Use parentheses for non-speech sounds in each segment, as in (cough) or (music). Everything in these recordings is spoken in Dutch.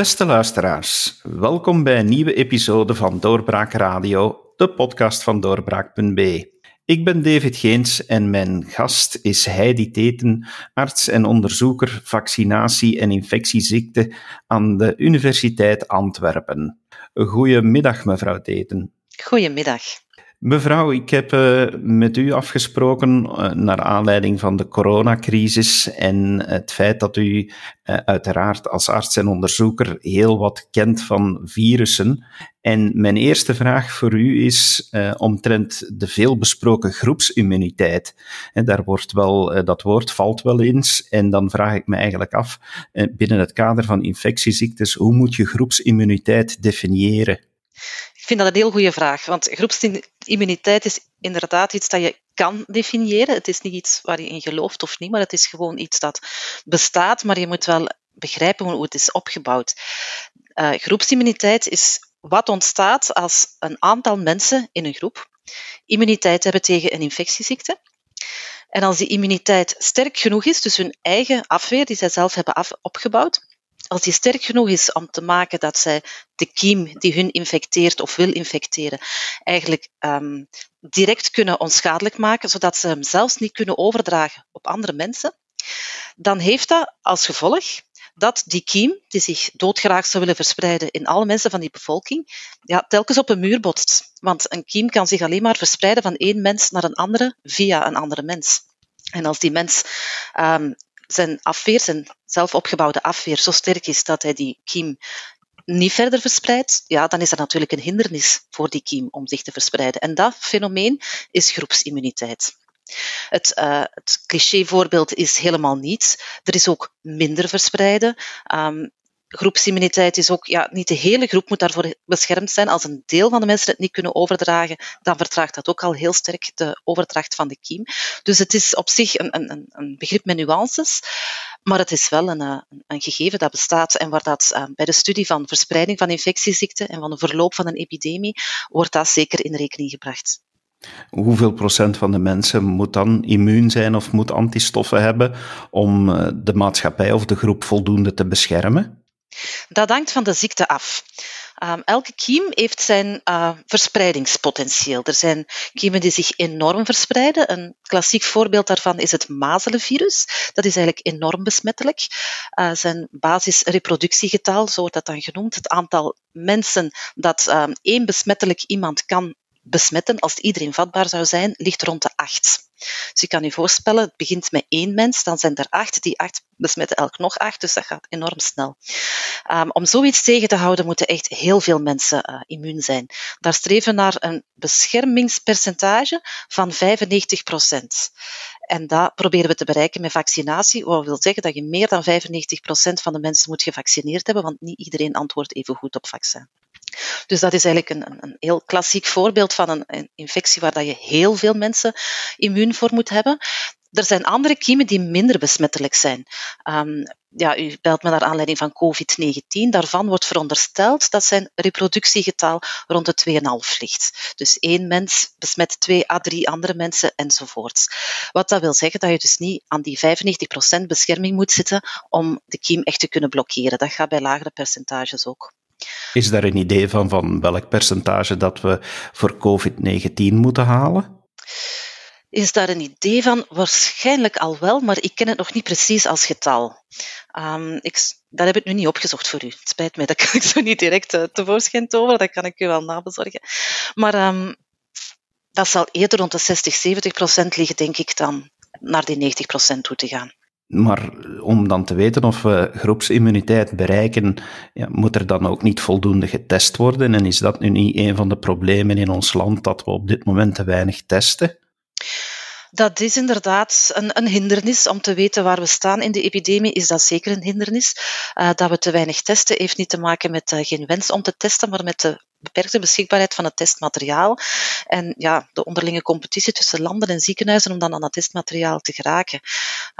Beste luisteraars, welkom bij een nieuwe episode van Doorbraak Radio, de podcast van doorbraak.be. Ik ben David Geens en mijn gast is Heidi Teten, arts en onderzoeker vaccinatie- en infectieziekten aan de Universiteit Antwerpen. Goedemiddag, mevrouw Teten. Goedemiddag. Mevrouw, ik heb uh, met u afgesproken uh, naar aanleiding van de coronacrisis en het feit dat u uh, uiteraard als arts en onderzoeker heel wat kent van virussen. En mijn eerste vraag voor u is omtrent de veelbesproken groepsimmuniteit. En daar wordt wel, dat woord valt wel eens. En dan vraag ik me eigenlijk af, binnen het kader van infectieziektes, hoe moet je groepsimmuniteit definiëren? Ik vind dat een heel goede vraag, want groepsimmuniteit is inderdaad iets dat je kan definiëren. Het is niet iets waar je in gelooft of niet, maar het is gewoon iets dat bestaat, maar je moet wel begrijpen hoe het is opgebouwd. Uh, groepsimmuniteit is wat ontstaat als een aantal mensen in een groep immuniteit hebben tegen een infectieziekte. En als die immuniteit sterk genoeg is, dus hun eigen afweer die zij zelf hebben opgebouwd, als die sterk genoeg is om te maken dat zij de kiem die hun infecteert of wil infecteren, eigenlijk um, direct kunnen onschadelijk maken, zodat ze hem zelfs niet kunnen overdragen op andere mensen, dan heeft dat als gevolg dat die kiem, die zich doodgraag zou willen verspreiden in alle mensen van die bevolking, ja, telkens op een muur botst. Want een kiem kan zich alleen maar verspreiden van één mens naar een andere via een andere mens. En als die mens um, zijn afweer, zijn zelf opgebouwde afweer, zo sterk is dat hij die kiem niet verder verspreidt, ja, dan is dat natuurlijk een hindernis voor die kiem om zich te verspreiden. En dat fenomeen is groepsimmuniteit. Het, uh, het clichévoorbeeld is helemaal niets. Er is ook minder verspreiden. Um, groepsimmuniteit is ook, ja, niet de hele groep moet daarvoor beschermd zijn. Als een deel van de mensen het niet kunnen overdragen, dan vertraagt dat ook al heel sterk de overdracht van de kiem. Dus het is op zich een, een, een begrip met nuances, maar het is wel een, een gegeven dat bestaat en waar dat uh, bij de studie van verspreiding van infectieziekten en van de verloop van een epidemie, wordt dat zeker in rekening gebracht. Hoeveel procent van de mensen moet dan immuun zijn of moet antistoffen hebben om eh, de maatschappij of de groep voldoende te beschermen? Dat hangt van de ziekte af. Um, elke kiem heeft zijn uh, verspreidingspotentieel. Er zijn kiemen die zich enorm verspreiden. Een klassiek voorbeeld daarvan is het mazelenvirus. Dat is eigenlijk enorm besmettelijk. Uh, zijn basisreproductiegetal, zo wordt dat dan genoemd, het aantal mensen dat um, één besmettelijk iemand kan besmetten, als iedereen vatbaar zou zijn, ligt rond de acht. Dus je kan je voorstellen, het begint met één mens, dan zijn er acht, die acht besmetten elk nog acht, dus dat gaat enorm snel. Um, om zoiets tegen te houden, moeten echt heel veel mensen uh, immuun zijn. Daar streven naar een beschermingspercentage van 95 procent. En dat proberen we te bereiken met vaccinatie, wat wil zeggen dat je meer dan 95 procent van de mensen moet gevaccineerd hebben, want niet iedereen antwoordt even goed op vaccin. Dus dat is eigenlijk een, een heel klassiek voorbeeld van een, infectie waar dat je heel veel mensen immuun voor moet hebben. Er zijn andere kiemen die minder besmettelijk zijn. Um, ja, u belt me naar aanleiding van COVID-19. Daarvan wordt verondersteld dat zijn reproductiegetal rond de 2,5 ligt. Dus één mens besmet twee à drie andere mensen enzovoorts. Wat dat wil zeggen dat je dus niet aan die 95% bescherming moet zitten om de kiem echt te kunnen blokkeren. Dat gaat bij lagere percentages ook. Is daar een idee van, van welk percentage dat we voor COVID-19 moeten halen? Is daar een idee van? Waarschijnlijk al wel, maar ik ken het nog niet precies als getal. Um, ik, dat heb ik nu niet opgezocht voor u. Het spijt mij, dat kan ik (laughs) zo niet direct uh, tevoorschijn toveren. Dat kan ik u wel nabezorgen. Maar um, dat zal eerder rond de 60, 70 procent liggen, denk ik, dan naar die 90 procent toe te gaan. Maar om dan te weten of we groepsimmuniteit bereiken, ja, moet er dan ook niet voldoende getest worden? En is dat nu niet een van de problemen in ons land dat we op dit moment te weinig testen? Dat is inderdaad een, een, hindernis. Om te weten waar we staan in de epidemie is dat zeker een hindernis. Uh, dat we te weinig testen heeft niet te maken met uh, geen wens om te testen, maar met de beperkte beschikbaarheid van het testmateriaal. En ja, de onderlinge competitie tussen landen en ziekenhuizen om dan aan dat testmateriaal te geraken.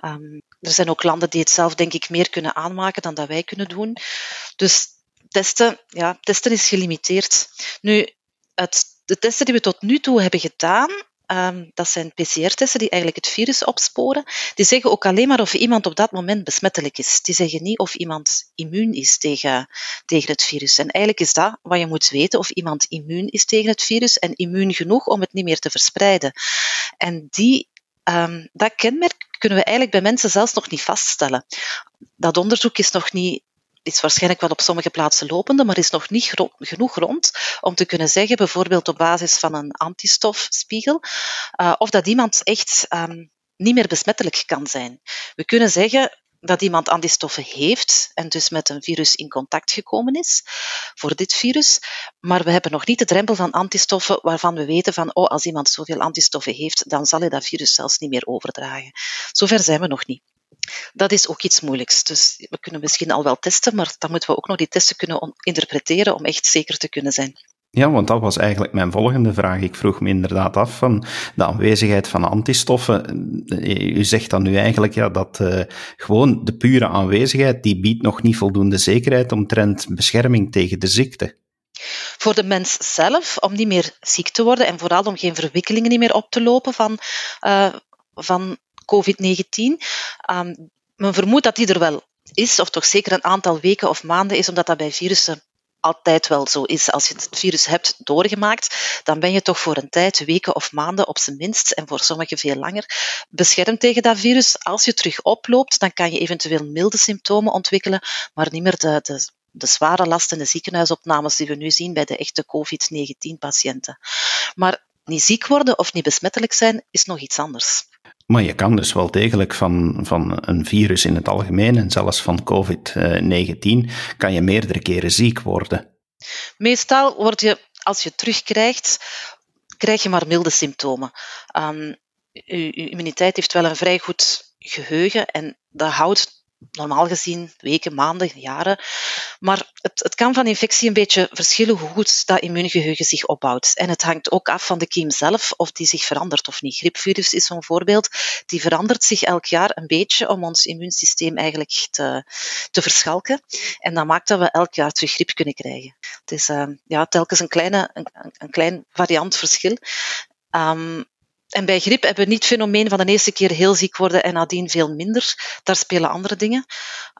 Um, er zijn ook landen die het zelf, denk ik, meer kunnen aanmaken dan dat wij kunnen doen. Dus testen, ja, testen is gelimiteerd. Nu, het, de testen die we tot nu toe hebben gedaan, ehm, dat zijn PCR-testen die eigenlijk het virus opsporen. Die zeggen ook alleen maar of iemand op dat moment besmettelijk is. Die zeggen niet of iemand immuun is tegen, tegen het virus. En eigenlijk is dat wat je moet weten, of iemand immuun is tegen het virus en immuun genoeg om het niet meer te verspreiden. En die, um, dat kenmerk kunnen we eigenlijk bij mensen zelfs nog niet vaststellen. Dat onderzoek is nog niet is waarschijnlijk wel op sommige plaatsen lopende, maar is nog niet genoeg rond om te kunnen zeggen, bijvoorbeeld op basis van een antistofspiegel, uh, of dat iemand echt um, niet meer besmettelijk kan zijn. We kunnen zeggen dat iemand antistoffen heeft en dus met een virus in contact gekomen is voor dit virus, maar we hebben nog niet de drempel van antistoffen waarvan we weten van, oh, als iemand zoveel antistoffen heeft, dan zal hij dat virus zelfs niet meer overdragen. Zover zijn we nog niet. Dat is ook iets moeilijks. Dus we kunnen misschien al wel testen, maar dan moeten we ook nog die testen kunnen interpreteren om echt zeker te kunnen zijn. Ja, want dat was eigenlijk mijn volgende vraag. Ik vroeg me inderdaad af van de aanwezigheid van antistoffen. U zegt dan nu eigenlijk ja, dat uh, gewoon de pure aanwezigheid, die biedt nog niet voldoende zekerheid omtrent bescherming tegen de ziekte. Voor de mens zelf, om niet meer ziek te worden en vooral om geen verwikkelingen niet meer op te lopen van, uh, van COVID-19. Um, men vermoedt dat die er wel is, of toch zeker een aantal weken of maanden is, omdat dat bij virussen altijd wel zo is. Als je het virus hebt doorgemaakt, dan ben je toch voor een tijd, weken of maanden op zijn minst, en voor sommigen veel langer, beschermd tegen dat virus. Als je terug oploopt, dan kan je eventueel milde symptomen ontwikkelen, maar niet meer de, de, de zware last en de ziekenhuisopnames die we nu zien bij de echte COVID-19-patiënten. Maar niet ziek worden of niet besmettelijk zijn, is nog iets anders. Maar je kan dus wel degelijk van, van een virus in het algemeen en zelfs van COVID-19 kan je meerdere keren ziek worden. Meestal word je, als je terugkrijgt, krijg je maar milde symptomen. Um, immuniteit heeft wel een vrij goed geheugen en dat houdt normaal gezien weken, maanden, jaren. Maar het, het kan van infectie een beetje verschillen hoe goed dat immuungeheugen zich opbouwt. En het hangt ook af van de kiem zelf, of die zich verandert of niet. Griepvirus is zo'n voorbeeld. Die verandert zich elk jaar een beetje om ons immuunsysteem eigenlijk te, te verschalken. En dat maakt dat we elk jaar terug griep kunnen krijgen. Het is uh, ja, telkens een, kleine, een, een klein variantverschil. Um, en bij griep hebben we niet het fenomeen van de eerste keer heel ziek worden en nadien veel minder. Daar spelen andere dingen.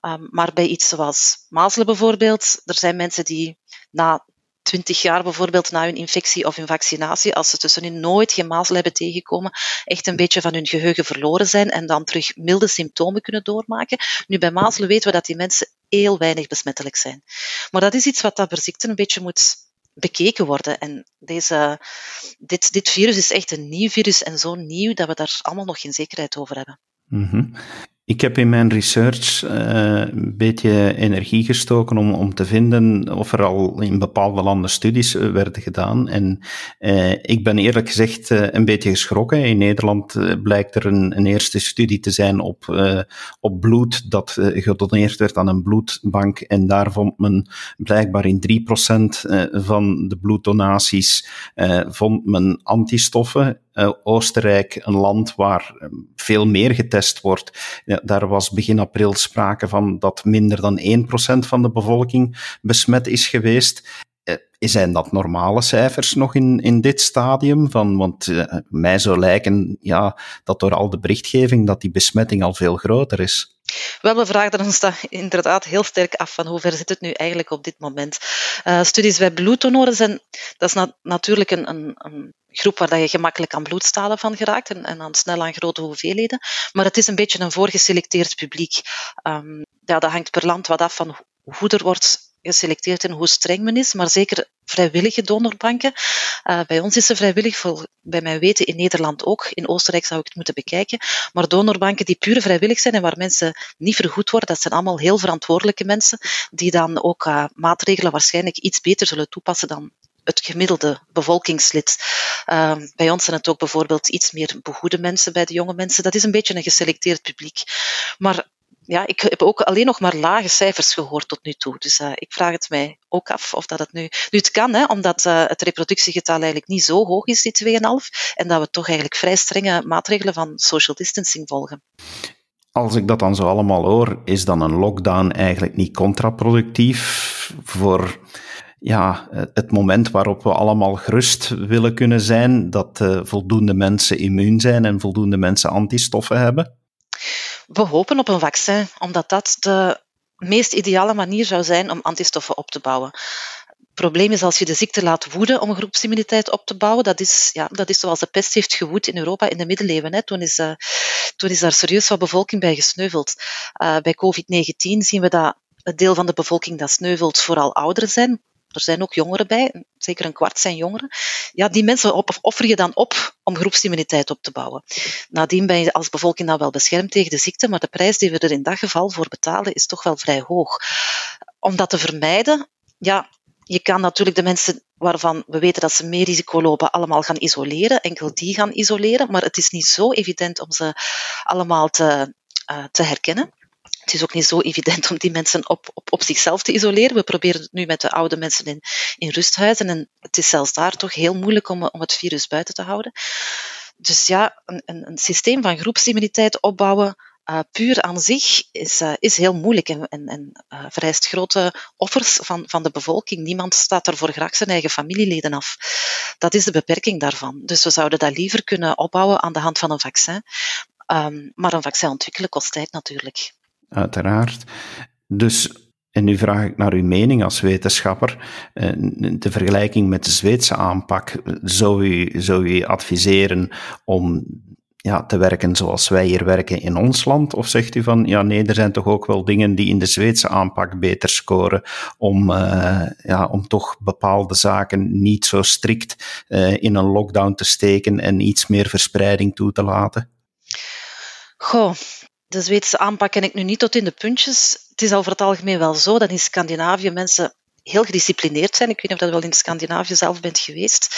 Um, maar bij iets zoals mazelen bijvoorbeeld, er zijn mensen die na twintig jaar bijvoorbeeld na hun infectie of hun vaccinatie, als ze tussenin nooit geen mazel hebben tegengekomen, echt een beetje van hun geheugen verloren zijn en dan terug milde symptomen kunnen doormaken. Nu, bij mazelen weten we dat die mensen heel weinig besmettelijk zijn. Maar dat is iets wat dat per ziekte een beetje moet bekeken worden. En deze, dit, dit virus is echt een nieuw virus en zo nieuw dat we daar allemaal nog geen zekerheid over hebben. Mm ik heb in mijn research uh, een beetje energie gestoken om, om te vinden of er al in bepaalde landen studies uh, werden gedaan. En uh, ik ben eerlijk gezegd een beetje geschrokken. In Nederland blijkt er een, een, eerste studie te zijn op, op bloed dat gedoneerd werd aan een bloedbank. En daar vond men blijkbaar in 3% van de bloeddonaties vond men antistoffen uh, Oostenrijk, een land waar ehm, veel meer getest wordt, daar was begin april sprake van dat minder dan 1% van de bevolking besmet is geweest. Uh, zijn dat normale cijfers nog in, in dit stadium? Van, want uh, mij zou lijken ja, dat door al de berichtgeving dat die besmetting al veel groter is. Wel, we vragen ons inderdaad heel sterk af van hoe ver zit het nu eigenlijk op dit moment. Uh, studies bij bloeddonoren zijn, dat is na natuurlijk een, een, een, groep waar je gemakkelijk aan bloedstalen van geraakt en, en dan snel aan grote hoeveelheden. Maar het is een beetje een voorgeselecteerd publiek. Um, ja, dat hangt per land wat af van hoe er wordt geselecteerd en hoe streng men is, maar zeker vrijwillige donorbanken. Uh, bij ons is ze vrijwillig, voor, bij mijn weten in Nederland ook. In Oostenrijk zou ik het moeten bekijken. Maar donorbanken die puur vrijwillig zijn en waar mensen niet vergoed worden, dat zijn allemaal heel verantwoordelijke mensen, die dan ook uh, maatregelen waarschijnlijk iets beter zullen toepassen dan het gemiddelde bevolkingslid. Uh, bij ons zijn het ook bijvoorbeeld iets meer begoede mensen bij de jonge mensen. Dat is een beetje een geselecteerd publiek. Maar ja, ik heb ook alleen nog maar lage cijfers gehoord tot nu toe. Dus uh, ik vraag het mij ook af of dat het nu... Nu, het kan, hè, omdat uh, het reproductiegetal eigenlijk niet zo hoog is, die 2,5, en dat we toch eigenlijk vrij strenge maatregelen van social distancing volgen. Als ik dat dan zo allemaal hoor, is dan een lockdown eigenlijk niet contraproductief voor ja, het moment waarop we allemaal gerust willen kunnen zijn dat uh, voldoende mensen immuun zijn en voldoende mensen antistoffen hebben? We hopen op een vaccin, omdat dat de meest ideale manier zou zijn om antistoffen op te bouwen. Het probleem is als je de ziekte laat woeden om groepsimmuniteit op te bouwen. Dat is, ja, dat is zoals de pest heeft gewoed in Europa in de middeleeuwen. Hè. Toen, is, uh, toen is daar serieus wat bevolking bij gesneuveld. Uh, bij COVID-19 zien we dat het deel van de bevolking dat sneuvelt vooral ouderen zijn. Er zijn ook jongeren bij, zeker een kwart zijn jongeren. Ja, die mensen op, offer je dan op om groepsimmuniteit op te bouwen. Nadien ben je als bevolking dan wel beschermd tegen de ziekte, maar de prijs die we er in dat geval voor betalen is toch wel vrij hoog. Om dat te vermijden, ja, je kan natuurlijk de mensen waarvan we weten dat ze meer risico lopen, allemaal gaan isoleren, enkel die gaan isoleren, maar het is niet zo evident om ze allemaal te, uh, te herkennen. Het is ook niet zo evident om die mensen op, op, op zichzelf te isoleren. We proberen het nu met de oude mensen in, in rusthuizen en het is zelfs daar toch heel moeilijk om, om het virus buiten te houden. Dus ja, een, een systeem van groepsimmuniteit opbouwen, uh, puur aan zich is, uh, is heel moeilijk en, en, en uh, vereist grote offers van, van de bevolking. Niemand staat er voor graag zijn eigen familieleden af. Dat is de beperking daarvan. Dus we zouden dat liever kunnen opbouwen aan de hand van een vaccin. Um, maar een vaccin ontwikkelen kost tijd natuurlijk uiteraard. Dus, en nu vraag ik naar uw mening als wetenschapper, eh, de vergelijking met de Zweedse aanpak, zou u, zou u adviseren om ja, te werken zoals wij hier werken in ons land? Of zegt u van, ja nee, er zijn toch ook wel dingen die in de Zweedse aanpak beter scoren om, uh, ja, om toch bepaalde zaken niet zo strikt uh, in een lockdown te steken en iets meer verspreiding toe te laten? Goh, de Zweedse aanpak ken ik nu niet tot in de puntjes. Het is over het algemeen wel zo dat in Scandinavië mensen heel gedisciplineerd zijn. Ik weet niet of dat wel in Scandinavië zelf bent geweest.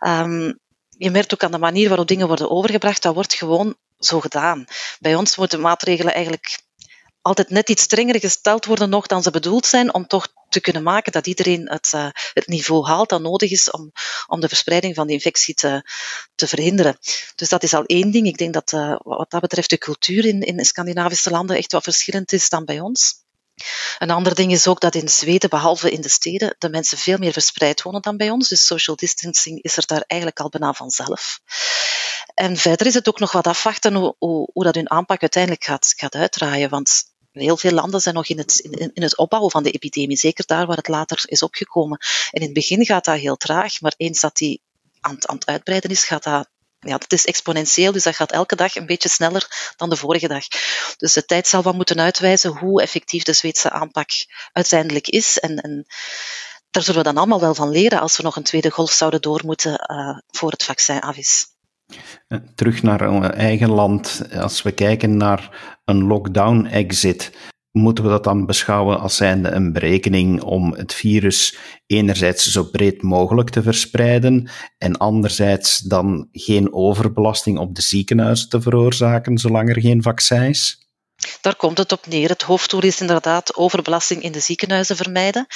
Um, je merkt ook aan de manier waarop dingen worden overgebracht, dat wordt gewoon zo gedaan. Bij ons moeten maatregelen eigenlijk altijd net iets strenger gesteld worden nog dan ze bedoeld zijn, om toch te kunnen maken dat iedereen het, uh, het niveau haalt dat nodig is om, om de verspreiding van de infectie te, te verhinderen. Dus dat is al één ding. Ik denk dat uh, wat dat betreft de cultuur in, in Scandinavische landen echt wat verschillend is dan bij ons. Een ander ding is ook dat in Zweden, behalve in de steden, de mensen veel meer verspreid wonen dan bij ons. Dus social distancing is er daar eigenlijk al bijna vanzelf. En verder is het ook nog wat afwachten hoe, hoe, hoe dat hun aanpak uiteindelijk gaat, gaat uitdraaien. Want heel veel landen zijn nog in het, in, in, het opbouwen van de epidemie, zeker daar waar het later is opgekomen. En in het begin gaat dat heel traag, maar eens dat die aan, aan het uitbreiden is, gaat dat ja, dat is exponentieel, dus dat gaat elke dag een beetje sneller dan de vorige dag. Dus de tijd zal wel moeten uitwijzen hoe effectief de Zweedse aanpak uiteindelijk is. En, en daar zullen we dan allemaal wel van leren als we nog een tweede golf zouden door moeten uh, voor het vaccin af is. Eh, terug naar ons eigen land. Als we kijken naar een lockdown-exit, moeten we dat dan beschouwen als zijnde een berekening om het virus enerzijds zo breed mogelijk te verspreiden en anderzijds dan geen overbelasting op de ziekenhuizen te veroorzaken zolang er geen vaccin is? Daar komt het op neer. Het hoofddoel is inderdaad overbelasting in de ziekenhuizen vermijden.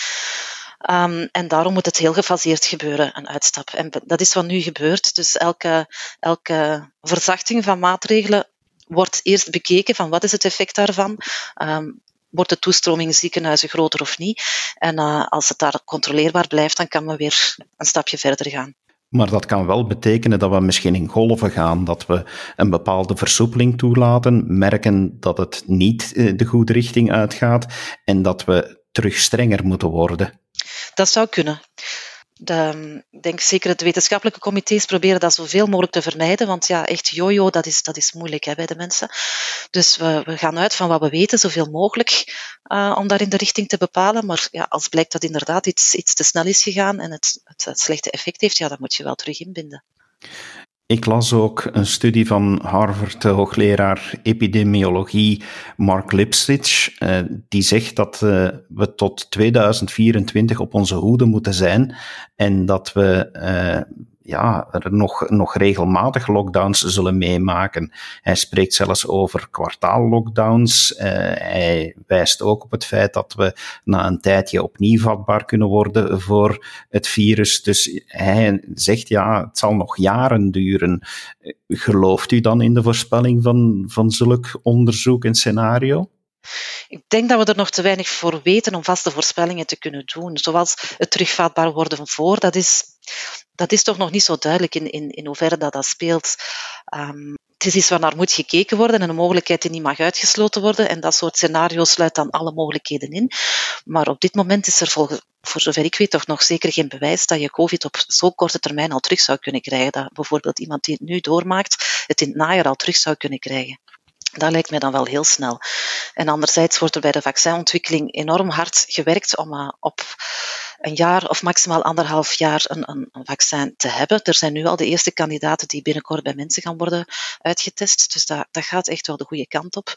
Um, en daarom moet het heel gefaseerd gebeuren, een uitstap. En dat is wat nu gebeurt. Dus elke, elke verzachting van maatregelen wordt eerst bekeken van wat is het effect daarvan. Um, wordt de toestroming in ziekenhuizen groter of niet? En uh, als het daar controleerbaar blijft, dan kan we weer een stapje verder gaan. Maar dat kan wel betekenen dat we misschien in golven gaan, dat we een bepaalde versoepeling toelaten, merken dat het niet eh, de goede richting uitgaat en dat we terug strenger moeten worden. Dat zou kunnen. De, ik denk zeker de wetenschappelijke comité's proberen dat zoveel mogelijk te vermijden, want ja, echt jojo, dat is, dat is moeilijk hè, bij de mensen. Dus we, we gaan uit van wat we weten, zoveel mogelijk, uh, om daar in de richting te bepalen. Maar ja, als blijkt dat inderdaad iets, iets te snel is gegaan en het, het, het slechte effect heeft, ja, dan moet je wel terug inbinden. Ik las ook een studie van Harvard-hoogleraar epidemiologie Mark Lipsitch, uh, die zegt dat uh, we tot 2024 op onze hoede moeten zijn en dat we uh, ja, er nog, nog regelmatig lockdowns zullen meemaken. Hij spreekt zelfs over kwartaallockdowns. Uh, hij wijst ook op het feit dat we na een tijdje opnieuw vatbaar kunnen worden voor het virus. Dus hij zegt ja, het zal nog jaren duren. Gelooft u dan in de voorspelling van, van zulk onderzoek en scenario? Ik denk dat we er nog te weinig voor weten om vaste voorspellingen te kunnen doen. Zoals het terugvaatbaar worden voor, dat is, dat is toch nog niet zo duidelijk in, in, in hoeverre dat, dat speelt. Um, het is iets waar naar moet gekeken worden en een mogelijkheid die niet mag uitgesloten worden. En dat soort scenario's sluit dan alle mogelijkheden in. Maar op dit moment is er volgens, voor zover ik weet toch nog zeker geen bewijs dat je COVID op zo'n korte termijn al terug zou kunnen krijgen. Dat bijvoorbeeld iemand die het nu doormaakt, het in het najaar al terug zou kunnen krijgen. Dat lijkt mij dan wel heel snel. En anderzijds wordt er bij de vaccinontwikkeling enorm hard gewerkt om uh, op een jaar of maximaal anderhalf jaar een, een, een, vaccin te hebben. Er zijn nu al de eerste kandidaten die binnenkort bij mensen gaan worden uitgetest. Dus dat, dat gaat echt wel de goede kant op.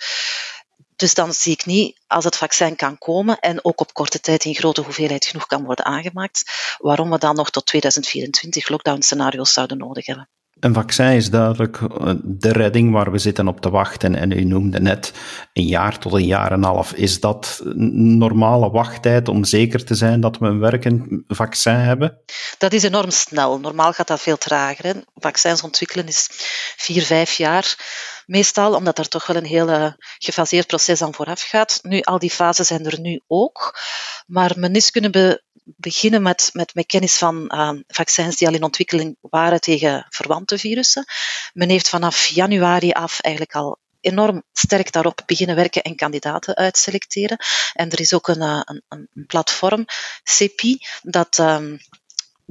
Dus dan zie ik niet, als het vaccin kan komen en ook op korte tijd in grote hoeveelheid genoeg kan worden aangemaakt, waarom we dan nog tot 2024 lockdown scenario's zouden nodig hebben. Een vaccin is duidelijk eh, de redding waar we zitten op te wachten. En u noemde net een jaar tot een jaar en een half. Is dat normale wachttijd om zeker te zijn dat we een werkend vaccin hebben? Dat is enorm snel. Normaal gaat dat veel trager. Vaccins ontwikkelen is vier, vijf jaar meestal, omdat er toch wel een heel gefaseerd proces aan vooraf gaat. Nu, al die fasen zijn er nu ook. Maar men is kunnen be beginnen met, met, met kennis van uh, vaccins die al in ontwikkeling waren tegen verwante virussen. Men heeft vanaf januari af eigenlijk al enorm sterk daarop beginnen werken en kandidaten uitselecteren. En er is ook een, eh, een, een platform, CEPI, dat um,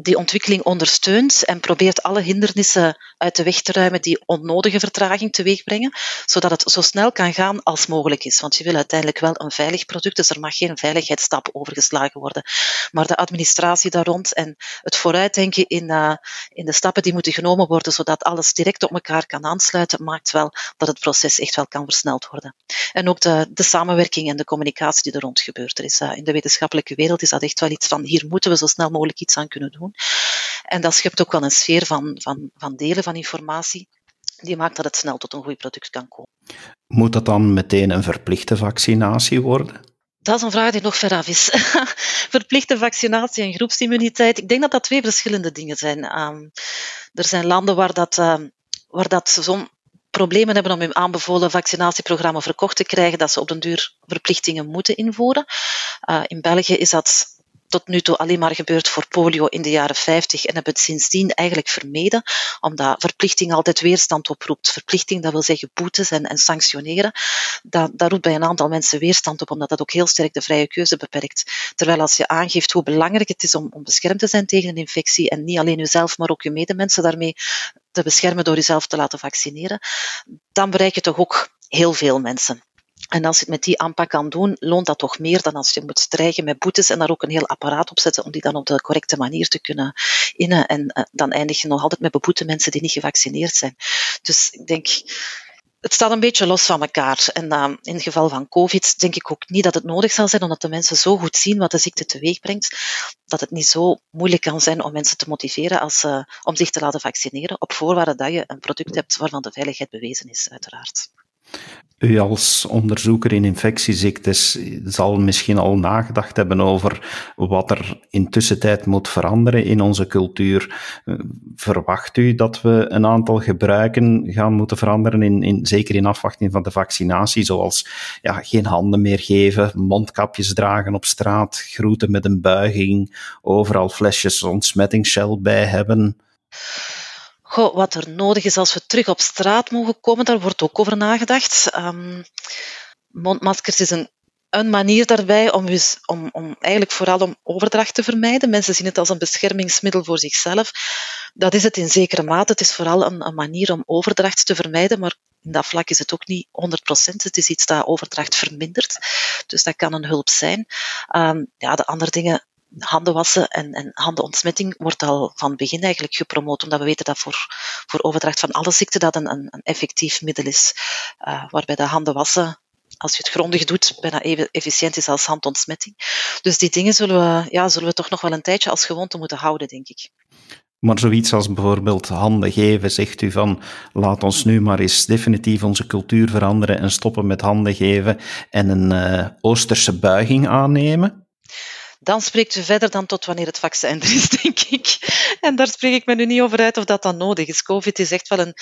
die ontwikkeling ondersteunt en probeert alle hindernissen uit de weg te ruimen die onnodige vertraging teweeg brengen, zodat het zo snel kan gaan als mogelijk is. Want je wil uiteindelijk wel een veilig product, dus er mag geen veiligheidsstap overgeslagen worden. Maar de administratie daar rond en het vooruitdenken in, uh, in de stappen die moeten genomen worden, zodat alles direct op elkaar kan aansluiten, maakt wel dat het proces echt wel kan versneld worden. En ook de, de samenwerking en de communicatie die er rond gebeurt. Er is, uh, in de wetenschappelijke wereld is dat echt wel iets van hier moeten we zo snel mogelijk iets aan kunnen doen. En dat schept ook wel een sfeer van, van, van delen van informatie die maakt dat het snel tot een goed product kan komen. Moet dat dan meteen een verplichte vaccinatie worden? Dat is een vraag die nog veraf is. (laughs) Verplichte vaccinatie en groepsimmuniteit. Ik denk dat dat twee verschillende dingen zijn. Um, er zijn landen waar dat, um, waar dat zo'n problemen hebben om hun aanbevolen vaccinatieprogramma verkocht te krijgen, dat ze op den duur verplichtingen moeten invoeren. Uh, in België is dat tot nu toe alleen maar gebeurd voor polio in de jaren 50 en hebben het sindsdien eigenlijk vermeden, omdat verplichting altijd weerstand oproept. Verplichting, dat wil zeggen boetes en, en sanctioneren. Dat, dat roept bij een aantal mensen weerstand op, omdat dat ook heel sterk de vrije keuze beperkt. Terwijl als je aangeeft hoe belangrijk het is om, om beschermd te zijn tegen een infectie en niet alleen jezelf, maar ook je medemensen daarmee te beschermen door jezelf te laten vaccineren, dan bereik je toch ook heel veel mensen. En als je het met die aanpak kan doen, loont dat toch meer dan als je moet strijgen met boetes en daar ook een heel apparaat op zetten om die dan op de correcte manier te kunnen innen. En uh, dan eindig je nog altijd met beboete mensen die niet gevaccineerd zijn. Dus ik denk, het staat een beetje los van elkaar. En uh, in het geval van COVID denk ik ook niet dat het nodig zal zijn, omdat de mensen zo goed zien wat de ziekte teweeg brengt, dat het niet zo moeilijk kan zijn om mensen te motiveren als, uh, om zich te laten vaccineren, op voorwaarde dat je een product hebt waarvan de veiligheid bewezen is, uiteraard. U als onderzoeker in infectieziektes zal misschien al nagedacht hebben over wat er intussen tijd moet veranderen in onze cultuur. Verwacht u dat we een aantal gebruiken gaan moeten veranderen, in, in, zeker in afwachting van de vaccinatie, zoals ja, geen handen meer geven, mondkapjes dragen op straat, groeten met een buiging, overal flesjes ontsmettingsshell bij hebben? Wat er nodig is als we terug op straat mogen komen, daar wordt ook over nagedacht. Um, mondmaskers is een, een manier daarbij om, om, om eigenlijk vooral om overdracht te vermijden. Mensen zien het als een beschermingsmiddel voor zichzelf. Dat is het in zekere mate. Het is vooral een, een manier om overdracht te vermijden, maar in dat vlak is het ook niet 100%. Het is iets dat overdracht vermindert. Dus dat kan een hulp zijn. Um, ja, de andere dingen handen wassen en, en handenontsmetting wordt al van begin eigenlijk gepromoot, omdat we weten dat voor, voor overdracht van alle ziekten dat een, een, effectief middel is. Uh, waarbij de handen wassen, als je het grondig doet, bijna even efficiënt is als handontsmetting. Dus die dingen zullen we, ja, zullen we toch nog wel een tijdje als gewoonte moeten houden, denk ik. Maar zoiets als bijvoorbeeld handen geven, zegt u van laat ons nu maar eens definitief onze cultuur veranderen en stoppen met handen geven en een uh, oosterse buiging aannemen? Dan spreekt u verder dan tot wanneer het vaccin er is, (laughs) denk ik. En daar spreek ik me nu niet over uit of dat dan nodig is. COVID is echt wel een,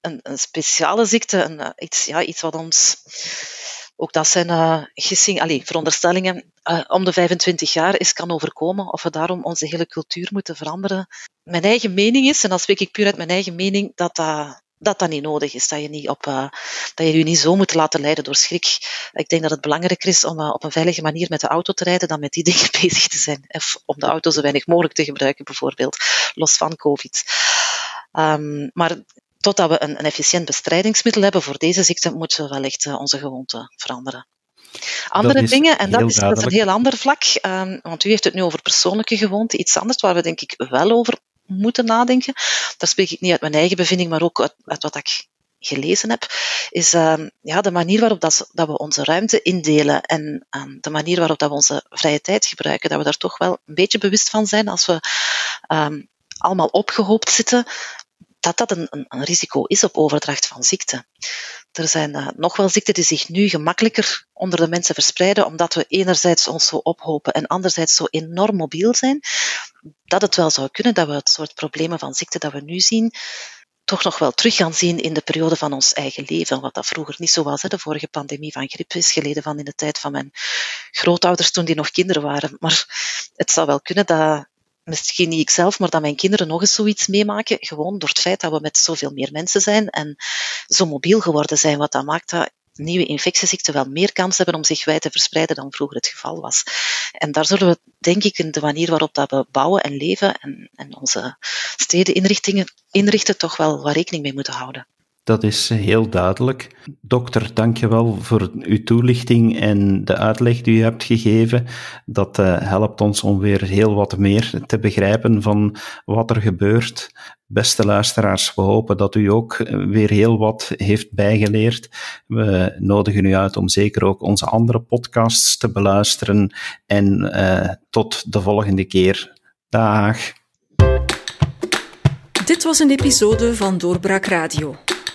een, een speciale ziekte, een, iets, ja, iets wat ons ook dat zijn uh, gissing, allez, veronderstellingen. Uh, om de 25 jaar is kan overkomen of we daarom onze hele cultuur moeten veranderen. Mijn eigen mening is, en dan spreek ik puur uit mijn eigen mening, dat dat, dat, dat niet nodig is. Dat je, niet op, uh, dat je je niet zo moet laten leiden door schrik. Ik denk dat het belangrijker is om op een veilige manier met de auto te rijden dan met die (laughs) dingen bezig te zijn. Of om de auto zo weinig mogelijk te gebruiken, bijvoorbeeld, los van COVID. Um, maar totdat we een, een efficiënt bestrijdingsmiddel hebben voor deze ziekte, moeten we wel echt uh, onze gewoonte veranderen. Andere dingen, en dat is, dat is, een heel ander vlak, um, want u heeft het nu over persoonlijke gewoonten, iets anders waar we denk ik wel over moeten nadenken. Daar spreek ik niet uit mijn eigen bevinding, maar ook uit, wat ik gelezen heb, is uh, ja, de manier waarop dat, dat, we onze ruimte indelen en uh, de manier waarop dat we onze vrije tijd gebruiken, dat we daar toch wel een beetje bewust van zijn als we um, allemaal opgehoopt zitten, dat dat een, een, risico is op overdracht van ziekte. Er zijn uh, nog wel ziekten die zich nu gemakkelijker onder de mensen verspreiden, omdat we enerzijds ons zo ophopen en anderzijds zo enorm mobiel zijn, dat het wel zou kunnen dat we het soort problemen van ziekte dat we nu zien, toch nog wel terug gaan zien in de periode van ons eigen leven. Wat dat vroeger niet zo was. Hè. De vorige pandemie van griep is geleden van in de tijd van mijn grootouders toen die nog kinderen waren. Maar het zou wel kunnen dat misschien niet ikzelf, maar dat mijn kinderen nog eens zoiets meemaken. Gewoon door het feit dat we met zoveel meer mensen zijn en zo mobiel geworden zijn. Wat dat maakt dat nieuwe infectieziekten wel meer kans hebben om zich wijd te verspreiden dan vroeger het geval was. En daar zullen we, denk ik, in de manier waarop dat we bouwen en leven en, en onze steden inrichten, toch wel wat rekening mee moeten houden. Dat is heel duidelijk. Dokter, dank je wel voor uw toelichting en de uitleg die u hebt gegeven. Dat uh, helpt ons om weer heel wat meer te begrijpen van wat er gebeurt. Beste luisteraars, we hopen dat u ook weer heel wat heeft bijgeleerd. We nodigen u uit om zeker ook onze andere podcasts te beluisteren. En tot de volgende keer. Dag. Dit was een episode van Doorbraak Radio